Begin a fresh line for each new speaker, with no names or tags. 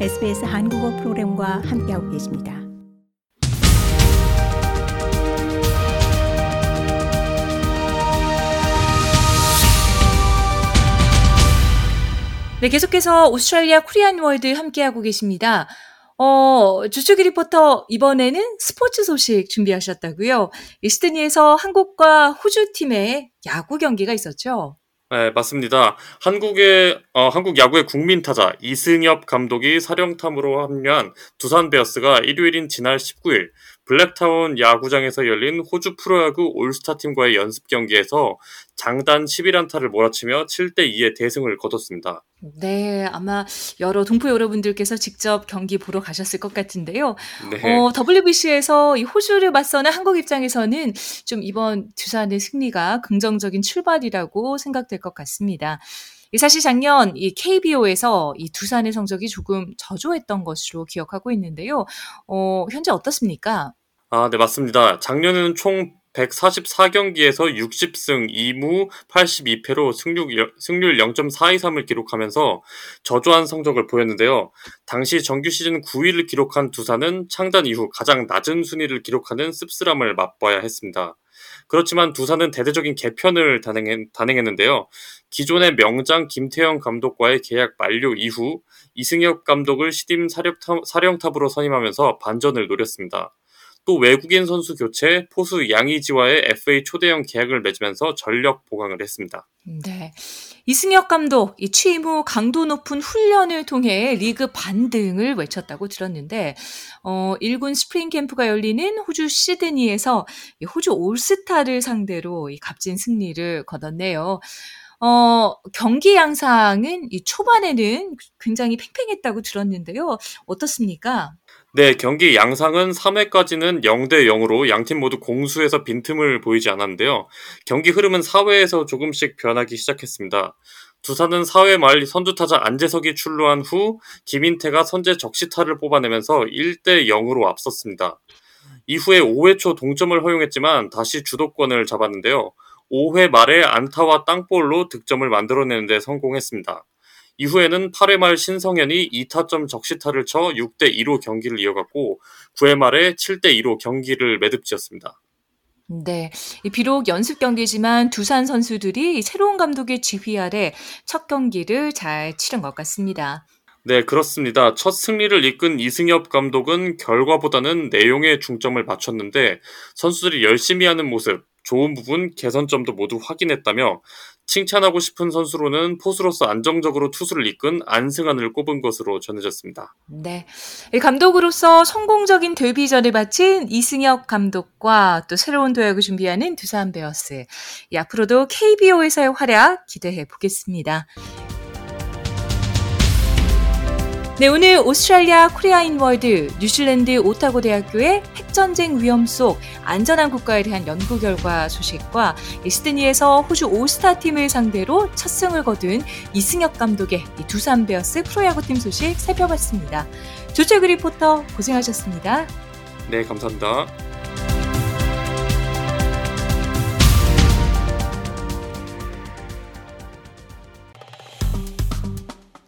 SBS 한국어 프로그램과 함께하고 계십니다.
네, 계속해서 오스트레일리아 Korean World 함께하고 계십니다. 어, 주주기 리포터 이번에는 스포츠 소식 준비하셨다고요? 시드니에서 한국과 호주 팀의 야구 경기가 있었죠.
네, 맞습니다. 한국의 어, 한국 야구의 국민 타자 이승엽 감독이 사령탑으로 합류한 두산 베어스가 일요일인 지난 19일 블랙타운 야구장에서 열린 호주 프로야구 올스타 팀과의 연습 경기에서 장단 11안타를 몰아치며 7대 2의 대승을 거뒀습니다.
네, 아마 여러 동포 여러분들께서 직접 경기 보러 가셨을 것 같은데요. 네. 어, WBC에서 이 호주를 맞서는 한국 입장에서는 좀 이번 두산의 승리가 긍정적인 출발이라고 생각될 것 같습니다. 사실 작년 이 KBO에서 이 두산의 성적이 조금 저조했던 것으로 기억하고 있는데요. 어, 현재 어떻습니까?
아, 네, 맞습니다. 작년에는 총 144경기에서 60승 2무 82패로 승률, 승률 0.423을 기록하면서 저조한 성적을 보였는데요. 당시 정규 시즌 9위를 기록한 두산은 창단 이후 가장 낮은 순위를 기록하는 씁쓸함을 맛봐야 했습니다. 그렇지만 두산은 대대적인 개편을 단행했, 단행했는데요. 기존의 명장 김태형 감독과의 계약 만료 이후 이승엽 감독을 시딤 사령탑, 사령탑으로 선임하면서 반전을 노렸습니다. 또 외국인 선수 교체, 포수 양의지와의 FA 초대형 계약을 맺으면서 전력 보강을 했습니다.
네. 이승엽 감독, 이 취임 후 강도 높은 훈련을 통해 리그 반등을 외쳤다고 들었는데, 어, 1군 스프링 캠프가 열리는 호주 시드니에서 호주 올스타를 상대로 이 값진 승리를 거뒀네요. 어, 경기 양상은 이 초반에는 굉장히 팽팽했다고 들었는데요. 어떻습니까?
네, 경기 양상은 3회까지는 0대 0으로 양팀 모두 공수에서 빈틈을 보이지 않았는데요. 경기 흐름은 4회에서 조금씩 변하기 시작했습니다. 두산은 4회 말 선두타자 안재석이 출루한 후 김인태가 선제 적시타를 뽑아내면서 1대 0으로 앞섰습니다. 이후에 5회 초 동점을 허용했지만 다시 주도권을 잡았는데요. 5회 말에 안타와 땅볼로 득점을 만들어내는 데 성공했습니다. 이후에는 8회 말 신성현이 2타점 적시타를 쳐 6대 2로 경기를 이어갔고 9회 말에 7대 2로 경기를 매듭지었습니다.
네. 비록 연습 경기지만 두산 선수들이 새로운 감독의 지휘 아래 첫 경기를 잘 치른 것 같습니다.
네, 그렇습니다. 첫 승리를 이끈 이승엽 감독은 결과보다는 내용에 중점을 맞췄는데 선수들이 열심히 하는 모습, 좋은 부분, 개선점도 모두 확인했다며 칭찬하고 싶은 선수로는 포수로서 안정적으로 투수를 이끈 안승환을 꼽은 것으로 전해졌습니다.
네. 감독으로서 성공적인 데뷔전을 바친 이승엽 감독과 또 새로운 도약을 준비하는 두산 베어스. 앞으로도 KBO에서의 활약 기대해 보겠습니다. 네, 오늘 오스트레일리아 코리아인 월드 뉴질랜드 오타고 대학교의 핵전쟁 위험 속 안전한 국가에 대한 연구 결과 소식과 시드니에서 호주 올스타 팀을 상대로 첫 승을 거둔 이승엽 감독의 두산 베어스 프로야구팀 소식 살펴봤습니다. 조철그 리포터 고생하셨습니다.
네, 감사합니다.